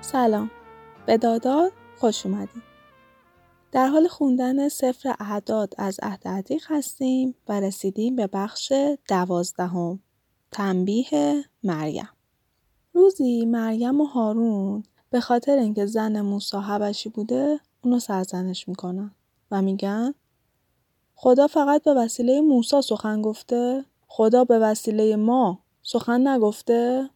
سلام. به داداد خوش اومدید در حال خوندن سفر اعداد از عهد عتیق هستیم و رسیدیم به بخش دوازدهم. تنبیه مریم. روزی مریم و هارون به خاطر اینکه زن موسی حبشی بوده اونو سرزنش می‌کنن و میگن خدا فقط به وسیله موسی سخن گفته خدا به وسیله ما سخن نگفته؟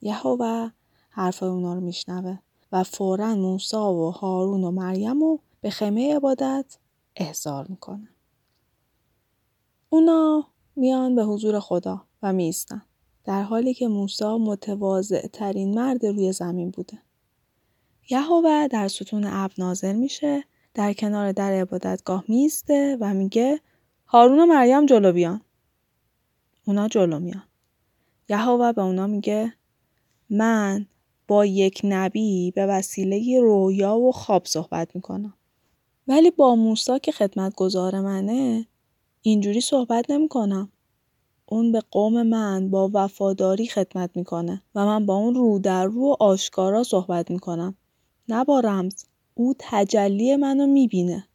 یهوه حرف اونا رو میشنوه و فورا موسی و هارون و مریم رو به خیمه عبادت احضار می‌کنه. اونا میان به حضور خدا و میستن. در حالی که موسی متواضع ترین مرد روی زمین بوده. یهوه در ستون ابر نازل میشه در کنار در عبادتگاه میسته و میگه هارون و مریم جلو بیان. اونا جلو میان. یهوه به اونا میگه من با یک نبی به وسیله رویا و خواب صحبت می‌کنم. ولی با موسا که خدمت گذار منه اینجوری صحبت نمی‌کنم. اون به قوم من با وفاداری خدمت می‌کنه و من با اون رو در رو آشکارا صحبت می‌کنم. نه با رمز. او تجلی منو می‌بینه.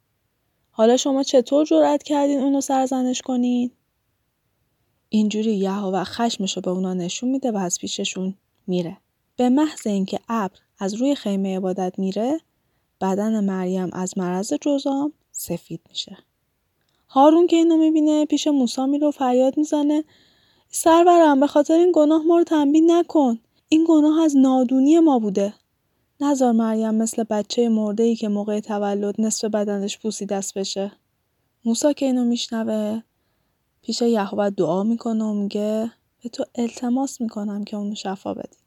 حالا شما چطور جرأت کردین اونو سرزنش کنین؟ اینجوری یهوه خشمشو به اونا نشون میده و از پیششون میره. به محض اینکه ابر از روی خیمه عبادت میره بدن مریم از مرض جزام سفید میشه. هارون که اینو می‌بینه پیش موسا میره و فریاد می‌زنه سرورم به خاطر این گناه ما رو تنبیه نکن. این گناه از نادونی ما بوده. نظر مریم مثل بچه مرده ای که موقع تولد نصف بدنش پوسی دست بشه. موسا که اینو میشنوه پیش یهوه دعا می‌کنه و میگه به تو التماس می‌کنم که اونو شفا بدی.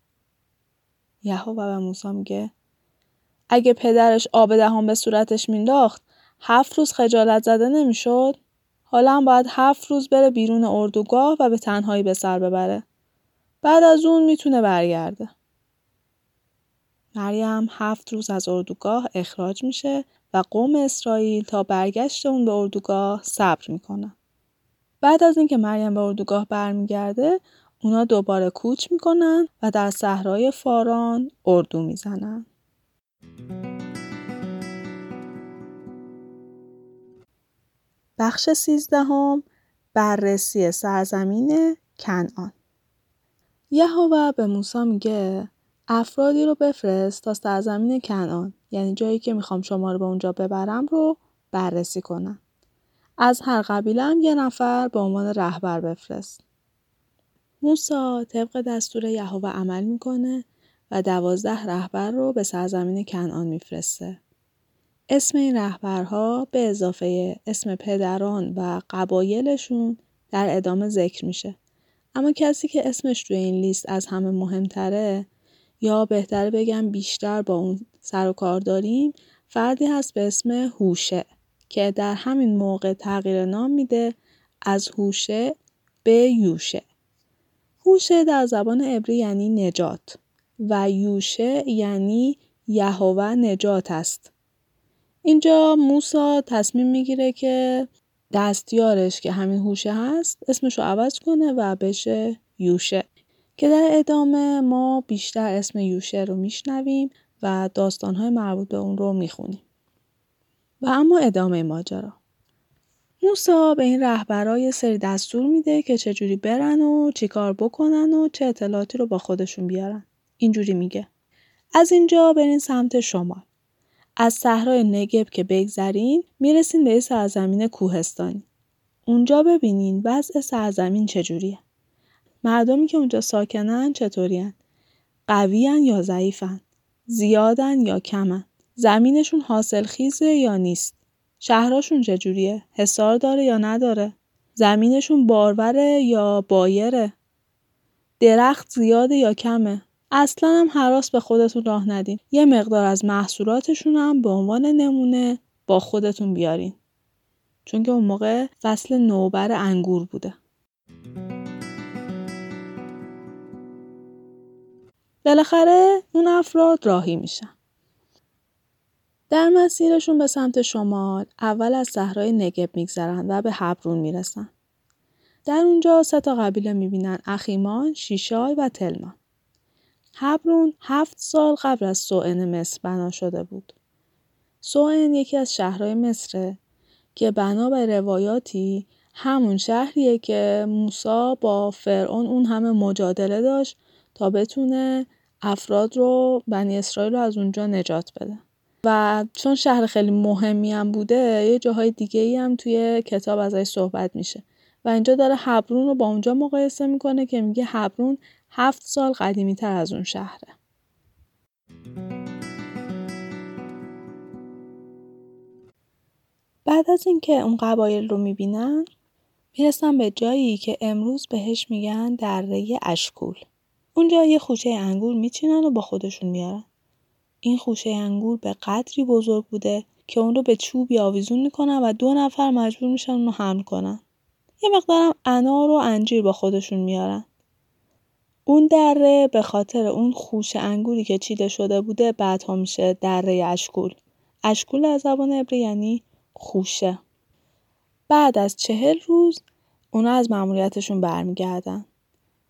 یهوه به موسی میگه اگه پدرش آب دهان به صورتش مینداخت هفت روز خجالت زده نمی‌شد؟ حالا باید هفت روز بره بیرون اردوگاه و به تنهایی به سر ببره. بعد از اون می‌تونه برگرده. مریم هفت روز از اردوگاه اخراج میشه و قوم اسرائیل تا برگشت اون به اردوگاه صبر می‌کنن. بعد از اینکه مریم به اردوگاه برمیگرده اونا دوباره کوچ می‌کنن و در صحرای فاران اردو می‌زنن. بخش سیزدهم بررسی سرزمین کنعان یهوه به موسی میگه افرادی رو بفرست تا سرزمین کنعان یعنی جایی که می‌خوام شما رو به اونجا ببرم رو بررسی کنم. از هر قبیله هم یه نفر به عنوان رهبر بفرست. موسا طبق دستور یهوه عمل می‌کنه و دوازده رهبر رو به سرزمین کنعان میفرسته. اسم این رهبرها به اضافه اسم پدران و قبایلشون در ادامه ذکر میشه. اما کسی که اسمش توی این لیست از همه مهمتره یا بهتره بگم بیشتر با اون سر و کار داریم فردی هست به اسم هوشه که در همین موقع تغییر نام میده از هوشه به یوشه. هوشه در زبان عبری یعنی نجات و یوشه یعنی یهوه نجات است. اینجا موسا تصمیم می‌گیره که دستیارش که همین هوشه هست اسمش رو عوض کنه و بشه یوشه که در ادامه ما بیشتر اسم یوشه رو میشنویم و داستانهای مربوط به اون رو می‌خونیم. و اما ادامه ماجرا. موسا به این رهبرای سری دستور میده که چجوری برن و چیکار بکنن و چه اطلاعاتی رو با خودشون بیارن. اینجوری میگه. از اینجا برین سمت شمال. از صحرای نگب که بگذرین می‌رسین به سرزمین کوهستانی. اونجا ببینین وضع سرزمین چجوریه. مردمی که اونجا ساکنن چطورین؟ قویان یا ضعیفن؟ زیادن یا کمن؟ زمینشون حاصل خیزه یا نیست؟ شهراشون چجوریه؟ حصار داره یا نداره؟ زمینشون باروره یا بایره؟ درخت زیاده یا کمه؟ اصلا هم حراس به خودتون راه ندین. یه مقدار از محصولاتشون هم به عنوان نمونه با خودتون بیارین. چون که اون موقع فصل نوبر انگور بوده. بالاخره اون افراد راهی میشن. در مسیرشون به سمت شمال اول از صحرای نگب میگذرن و به حبرون می‌رسن. در اونجا سه تا قبیله می‌بینن اخیمان، شیشای و تلمان. حبرون هفت سال قبل از سوئن مصر بنا شده بود. سوئن یکی از شهرهای مصره که بنا به روایاتی همون شهریه که موسا با فرعون اون همه مجادله داشت تا بتونه افراد رو بنی اسرائیل رو از اونجا نجات بده و چون شهر خیلی مهمی هم بوده یه جاهای دیگه ای هم توی کتاب ازش صحبت میشه. و اینجا داره حبرون رو با اونجا مقایسه می‌کنه که میگه حبرون هفت سال قدیمی تر از اون شهره. بعد از اینکه اون قبایل رو می‌بینن می‌رسن به جایی که امروز بهش میگن دره اشکول. اونجا یه خوشه انگور میچینن و با خودشون میارن. این خوشه انگور به قدری بزرگ بوده که اون رو به چوبی آویزون می‌کنن و دو نفر مجبور میشن اون رو حمل کنن. یه مقدارم انار و انجیر با خودشون میارن. اون دره به خاطر اون خوشه انگوری که چیده شده بوده بعدها میشه دره اشکول. اشکول از زبان عبری یعنی خوشه. بعد از چهل روز اونا از مأموریتشون برمیگردن.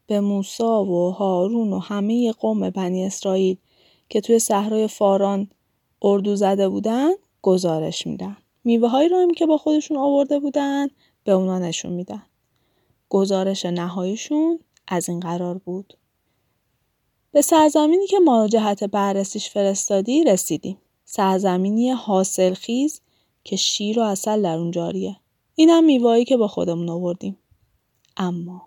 به موسا و هارون و همه قوم بنی اسرائیل که توی صحرای فاران اردو زده بودن گزارش میدن. میوه هایی رو هم که با خودشون آورده بودن به اونا نشون میدن. گزارش نهاییشون از این قرار بود. به سرزمینی که ما جهت بررسیش فرستادی رسیدیم. سرزمینی حاصلخیز که شیر و اصل در اون جاریه. اینم میوایی که با خودمون آوردیم. اما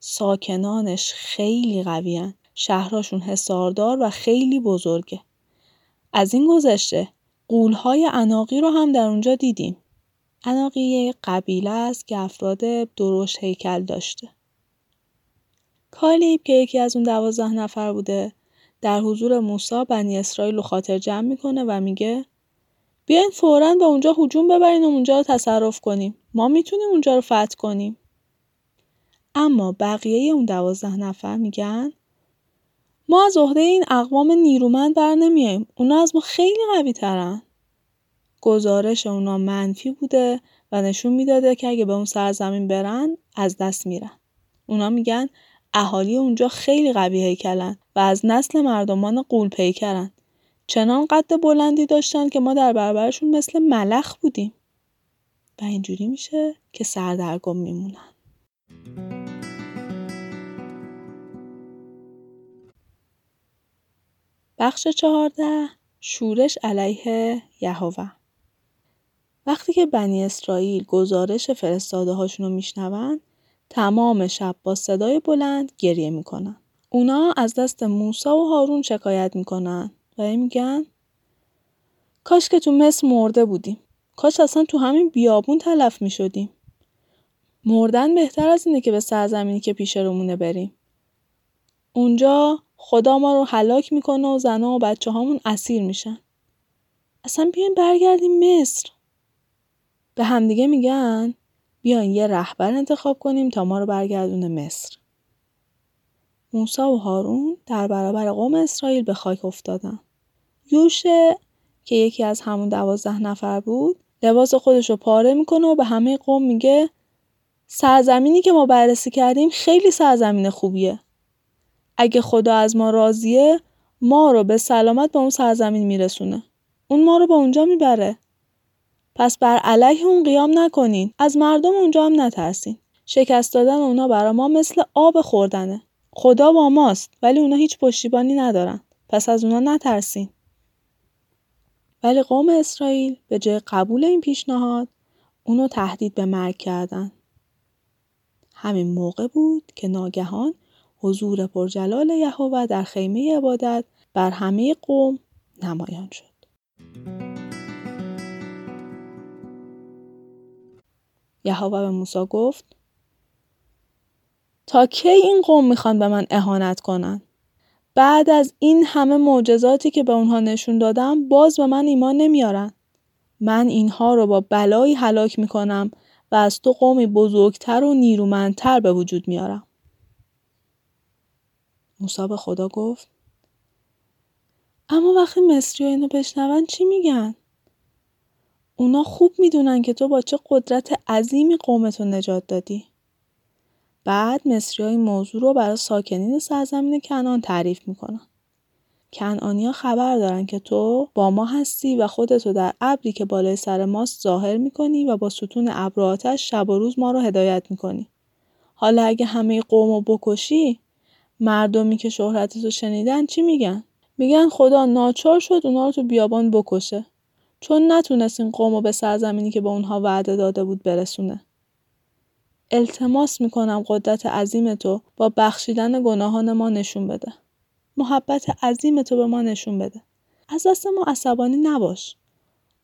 ساکنانش خیلی قویان. شهراشون حساردار و خیلی بزرگه. از این گذشته قولهای عناقی رو هم در اونجا دیدیم. عناقی یک قبیله است که افراد درشت هیکل داشته. کالیب که یکی از اون دوازده نفر بوده در حضور موسی بنی اسرائیل رو خاطر جمع می‌کنه و میگه بیاین فورا به اونجا هجوم ببرین و اونجا رو تصرف کنیم. ما می‌تونیم اونجا رو فتح کنیم. اما بقیه اون دوازده نفر میگن ما از عهده این اقوام نیرومند بر نمیاییم. اونا از ما خیلی قوی ترن. گزارش اونا منفی بوده و نشون می‌داده که اگه به اون سرزمین برن از دست میرن. اونا میگن اهالی اونجا خیلی قوی هیکلن و از نسل مردمان قول پیکرن. چنان قد بلندی داشتن که ما در برابرشون مثل ملخ بودیم. و اینجوری میشه که سردرگم میمونن. بخش چهارده شورش علیه یهوه وقتی که بنی اسرائیل گزارش فرستاده هاشون رو میشنون تمام شب با صدای بلند گریه می‌کنن. اونا از دست موسا و هارون شکایت می‌کنن و میگن کاش که تو مصر مرده بودیم. کاش اصلا تو همین بیابون تلف می‌شدیم. مردن بهتر از اینه که به سرزمینی که پیش رومونه بریم. اونجا خدا ما رو حلاک می‌کنه و زنها و بچه هامون اسیر میشن. اصلا بیاین برگردیم مصر. به همدیگه میگن بیاین یه رهبر انتخاب کنیم تا ما رو برگردونه مصر. موسا و هارون در برابر قوم اسرائیل به خاک افتادن. یوشه که یکی از همون دوازده نفر بود لباس خودش رو پاره می‌کنه و به همه قوم میگه سرزمینی که ما بررسی کردیم خیلی سرزمین خوبیه. اگه خدا از ما راضیه ما رو به سلامت به اون سرزمین میرسونه. اون ما رو به اونجا می‌بره. پس بر علیه اون قیام نکنین. از مردم اونجا هم نترسین. شکست دادن اونا برا ما مثل آب خوردنه. خدا با ماست ولی اونا هیچ پشتیبانی ندارن. پس از اونا نترسین. ولی قوم اسرائیل به جای قبول این پیشنهاد اونو تهدید به مرگ کردن. همین موقع بود که ناگهان حضور پرجلال یهوه در خیمه عبادت بر همه قوم نمایان شد. یهوه به موسی گفت تا کی این قوم می‌خوان به من اهانت کنن؟ بعد از این همه معجزاتی که به اونها نشون دادم باز به من ایمان نمیارن. من اینها رو با بلایی هلاک می‌کنم و از تو قومی بزرگتر و نیرومندتر به وجود میارم. موسی به خدا گفت اما وقتی مصری اینو بشنون چی میگن؟ اونا خوب می‌دونن که تو با چه قدرت عظیمی قومتو نجات دادی. بعد مصری این موضوع رو برای ساکنین سرزمین کنان تعریف می‌کنن. کنعانیا خبر دارن که تو با ما هستی و خودتو در ابری که بالای سر ماست ظاهر می‌کنی و با ستون ابر شب و روز ما رو هدایت می‌کنی. حالا اگه همه قومو بکشی مردمی که شهرتتو شنیدن چی میگن؟ میگن خدا ناچار شد اونا رو تو بیابان بکشه. چون نتونست این قوم به سرزمینی که به اونها وعده داده بود برسونه. التماس می‌کنم قدرت عظیم تو با بخشیدن گناهان ما نشون بده. محبت عظیم تو به ما نشون بده. از دست ما عصبانی نباش.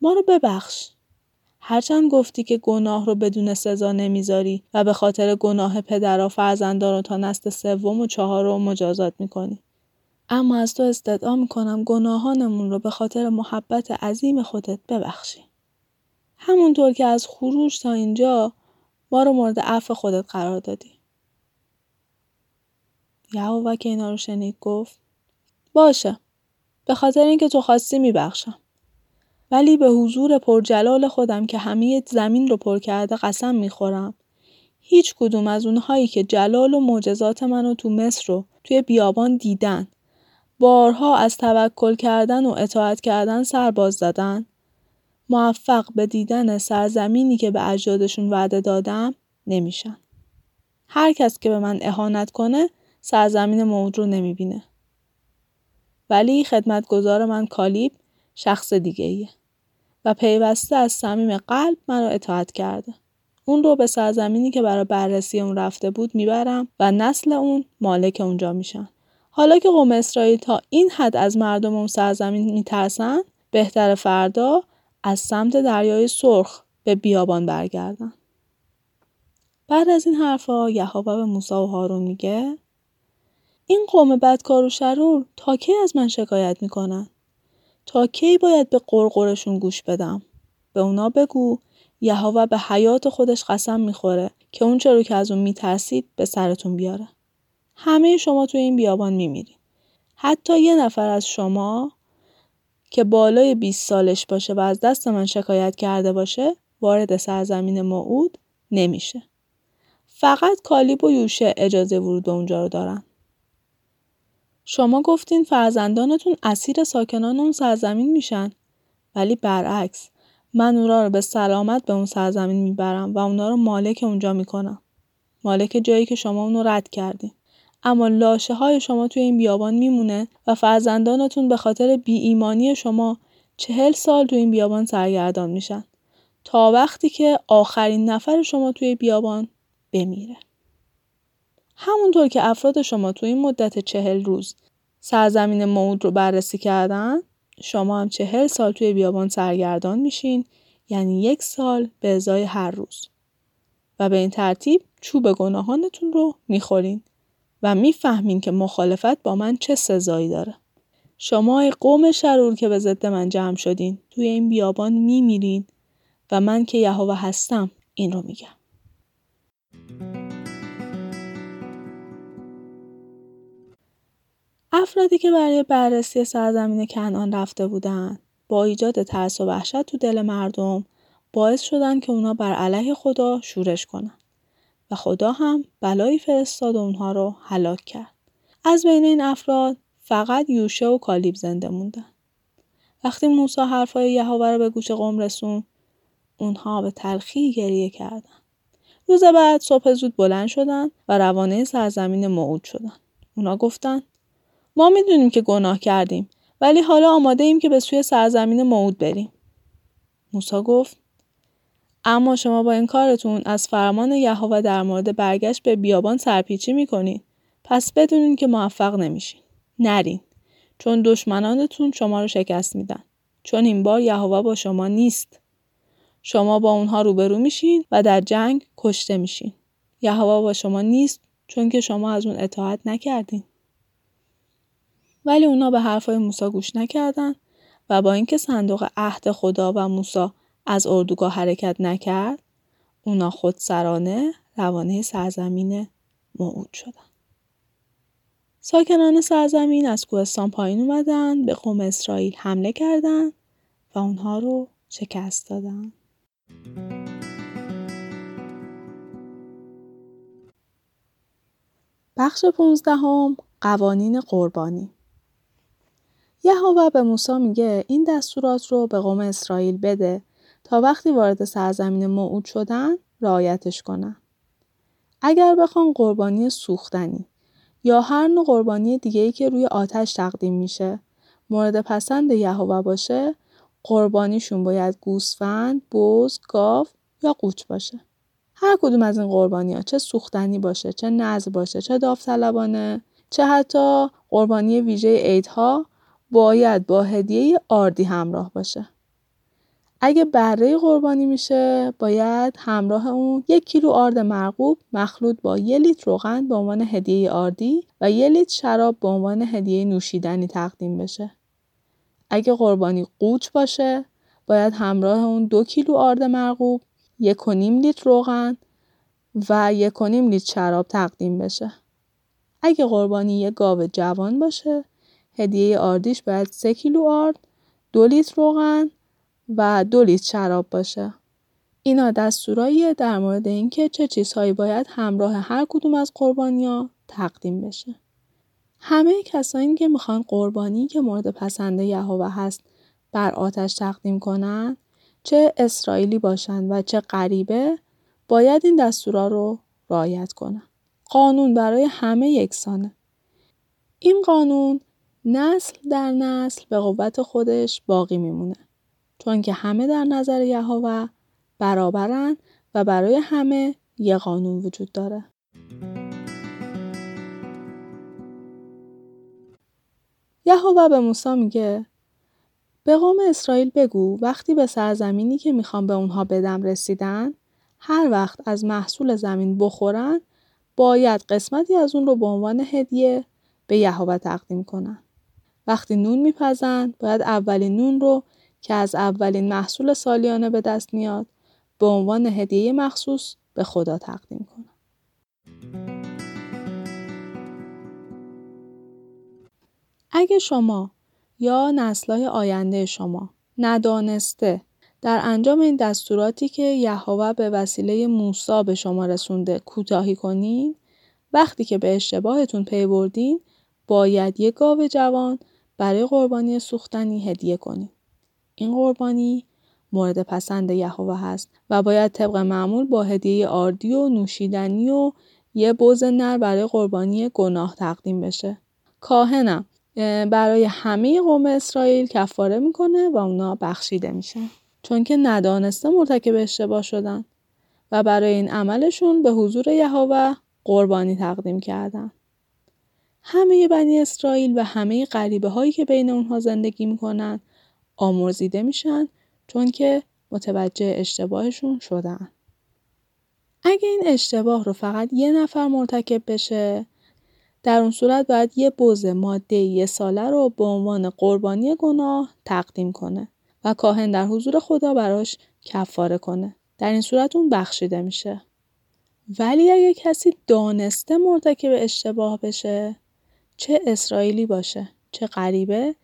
ما رو ببخش. هرچند گفتی که گناه رو بدون سزا نمی‌ذاری و به خاطر گناه پدر و فرزندان رو تا نسل سوم و چهارم مجازات می‌کنی. اما از تو استدعا می‌کنم گناهانمون رو به خاطر محبت عظیم خودت ببخشی. همونطور که از خروج تا اینجا ما رو مورد عفو خودت قرار دادی. یهوه که اینا رو شنید گفت باشه به خاطر اینکه تو خواستی میبخشم ولی به حضور پرجلال خودم که همه زمین رو پر کرده قسم می‌خورم هیچ کدوم از اونهایی که جلال و معجزات منو تو مصر رو توی بیابان دیدن بارها از توکل کردن و اطاعت کردن سرباز زدن موفق به دیدن سرزمینی که به اجدادشون وعده دادم نمیشن. هر کس که به من اهانت کنه سرزمین موعود رو نمی‌بینه. ولی خدمتگزار من کالیب شخص دیگه ایه و پیوسته از صمیم قلب من رو اطاعت کرده. اون رو به سرزمینی که برای بررسی اون رفته بود می‌برم و نسل اون مالک اونجا میشن. حالا که قوم اسرائیل تا این حد از مردم اون سرزمین میترسن بهتر فردا از سمت دریای سرخ به بیابان برگردن. بعد از این حرفها یهوه به موسی و هارون میگه این قوم بدکار و شرور تا کی از من شکایت می‌کنن؟ تا کی باید به قرقرشون گوش بدم؟ به اونا بگو یهوه به حیات خودش قسم می‌خوره که اون رو که از اون میترسید به سرتون بیاره. همه شما توی این بیابان میمیرید. حتی یه نفر از شما که بالای 20 سالش باشه و از دست من شکایت کرده باشه وارد سرزمین موعود نمیشه. فقط کالیب و یوشه اجازه ورود به اونجا رو دارن. شما گفتین فرزندانتون اسیر ساکنان اون سرزمین میشن ولی برعکس من اونا رو به سلامت به اون سرزمین می‌برم و اونا رو مالک اونجا می‌کنم. مالک جایی که شما اونو رد کردین. اما لاشه های شما توی این بیابان میمونه و فرزندانتون به خاطر بی ایمانی شما چهل سال توی این بیابان سرگردان میشن تا وقتی که آخرین نفر شما توی بیابان بمیره. همونطور که افراد شما توی این مدت چهل روز سرزمین موعود رو بررسی کردن شما هم چهل سال توی بیابان سرگردان میشین یعنی یک سال به ازای هر روز و به این ترتیب چوب گناهانتون رو می‌خورین و می‌فهمین که مخالفت با من چه سزایی داره. شما ای قوم شرور که به ضد من جمع شدین توی این بیابان میمیرین و من که یهوه هستم این رو میگم. افرادی که برای بررسی سرزمین کنعان رفته بودند با ایجاد ترس و وحشت تو دل مردم باعث شدن که اونا بر علیه خدا شورش کنن. و خدا هم بلایی فرستاد و اونها رو هلاک کرد. از بین این افراد فقط یوشه و کالیب زنده موندن. وقتی موسی حرفای یهوه رو به گوش قوم رسون اونها به تلخی گریه کردن. روز بعد صبح زود بلند شدن و روانه سرزمین موعود شدن. اونا گفتن ما می‌دونیم که گناه کردیم ولی حالا آماده ایم که به سوی سرزمین موعود بریم. موسی گفت اما شما با این کارتون از فرمان یهوه در مورد برگشت به بیابان سرپیچی می‌کنین. پس بدونین که موفق نمیشین. نرین. چون دشمنانتون شما رو شکست میدن. چون این بار یهوه با شما نیست. شما با اونها روبرو میشین و در جنگ کشته میشین. یهوه با شما نیست چون که شما از اون اطاعت نکردین. ولی اونا به حرفای موسی گوش نکردن و با اینکه صندوق عهد خدا و موسی از اردوگاه حرکت نکرد اونا خودسرانه روانه سرزمین موعود شدن. ساکنان سرزمین از کوهستان پایین اومدن به قوم اسرائیل حمله کردند و اونها رو شکست دادن. بخش پونزدهم قوانین قربانی یهوه به موسی میگه این دستورات رو به قوم اسرائیل بده تا وقتی وارد سرزمین موعود شدن رعایتش کنن. اگر بخوان قربانی سوختنی یا هر نوع قربانی دیگه ای که روی آتش تقدیم میشه مورد پسند یهوه باشه قربانیشون باید گوسفند، بز، گاو یا قوچ باشه. هر کدوم از این قربانی ها چه سوختنی باشه، چه نزد باشه، چه داوطلبانه، چه حتی قربانی ویژه عیدها باید با هدیه آردی همراه باشه. اگه بره قربانی میشه باید همراه اون یک کیلو آرد مرغوب مخلوط با یک لیتر روغن به عنوان هدیه آردی و یک لیتر شراب به عنوان هدیه نوشیدنی تقدیم بشه. اگه قربانی قوچ باشه باید همراه اون دو کیلو آرد مرغوب یک و نیم لیتر روغن و یک و نیم لیتر شراب تقدیم بشه. اگه قربانی یه گاو جوان باشه هدیه آردیش باید سه کیلو آرد، دو لیتر روغن و دو لیتر شراب باشه. اینا دستوراییه در مورد اینکه چه چیزهایی باید همراه هر کدوم از قربانیا تقدیم بشه. همه کسانی که می‌خوان قربانی که مورد پسند یهوه هست بر آتش تقدیم کنن چه اسرائیلی باشن و چه غریبه باید این دستورا رو رعایت کنن. قانون برای همه یکسانه. این قانون نسل در نسل به قوت خودش باقی میمونه. چون که همه در نظر یهوه برابرن و برای همه یه قانون وجود داره. یهوه به موسی میگه به قوم اسرائیل بگو وقتی به سرزمینی که می‌خوام به اونها بدم رسیدن هر وقت از محصول زمین بخورن باید قسمتی از اون رو به عنوان هدیه به یهوه تقدیم کنن. وقتی نون میپزن باید اولین نون رو که از اولین محصول سالیانه به دست میاد به عنوان هدیه مخصوص به خدا تقدیم کنن. اگه شما یا نسلهای آینده شما ندانسته در انجام این دستوراتی که یهوه به وسیله موسی به شما رسونده کوتاهی کنین وقتی که به اشتباهتون پی بردین باید یک گاو جوان برای قربانی سوختنی هدیه کنید. این قربانی مورد پسند یهوه هست و باید طبق معمول با هدیه آردی و نوشیدنی و یه بوز نر برای قربانی گناه تقدیم بشه. کاهنم برای همه قوم اسرائیل کفاره می‌کنه و اونا بخشیده میشن. چون که ندانسته مرتکب اشتباه شدن و برای این عملشون به حضور یهوه قربانی تقدیم کردن. همه بنی اسرائیل و همه غریبه هایی که بین اونها زندگی می‌کنن آمرزیده میشن چون که متوجه اشتباهشون شدن. اگه این اشتباه رو فقط یه نفر مرتکب بشه در اون صورت باید یه بوز ماده یه ساله رو به عنوان قربانی گناه تقدیم کنه و کاهن در حضور خدا براش کفاره کنه. در این صورت اون بخشیده میشه. ولی اگه کسی دانسته مرتکب اشتباه بشه چه اسرائیلی باشه چه غریبه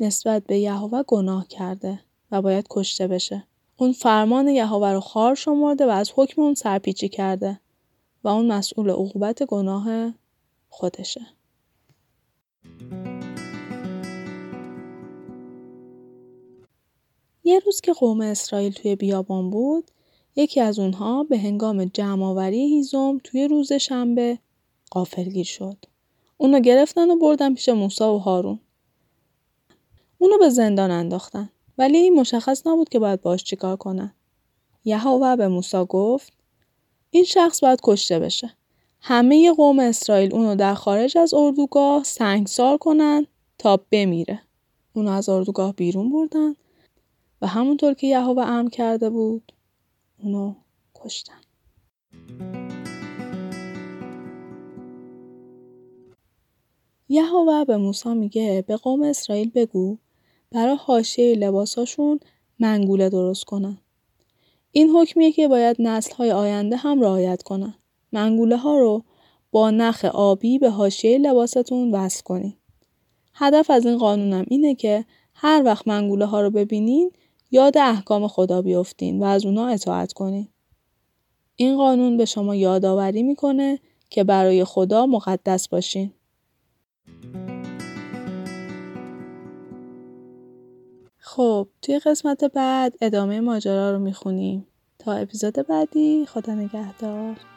نسبت به یهوه گناه کرده و باید کشته بشه. اون فرمان یهوه رو خار شمرده و از حکم اون سرپیچی کرده و اون مسئول عقوبت گناه خودشه. یه روز که قوم اسرائیل توی بیابان بود یکی از اونها به هنگام جمعآوری هیزم توی روز شنبه قافلگیر شد. اونو گرفتن و بردن پیش موسی و هارون. اونو به زندان انداختن. ولی این مشخص نبود که باید باش چیکار کنن. یهوه به موسی گفت این شخص باید کشته بشه. همه قوم اسرائیل اونو در خارج از اردوگاه سنگسار کنن تا بمیره. اونو از اردوگاه بیرون بردن و همونطور که یهوه امر کرده بود اونو کشتن. یهوه به موسی میگه به قوم اسرائیل بگو برای حاشیه لباساشون منگوله درست کنن. این حکمیه که باید های آینده هم رعایت کنن. منگوله ها رو با نخ آبی به حاشیه لباستون وصل کنین. هدف از این قانونم اینه که هر وقت منگوله ها رو ببینین یاد احکام خدا بیفتین و از اونا اطاعت کنین. این قانون به شما یادآوری می‌کنه که برای خدا مقدس باشین. خب توی قسمت بعد ادامه ماجرا رو می‌خونیم. تا اپیزود بعدی خدا نگهدار.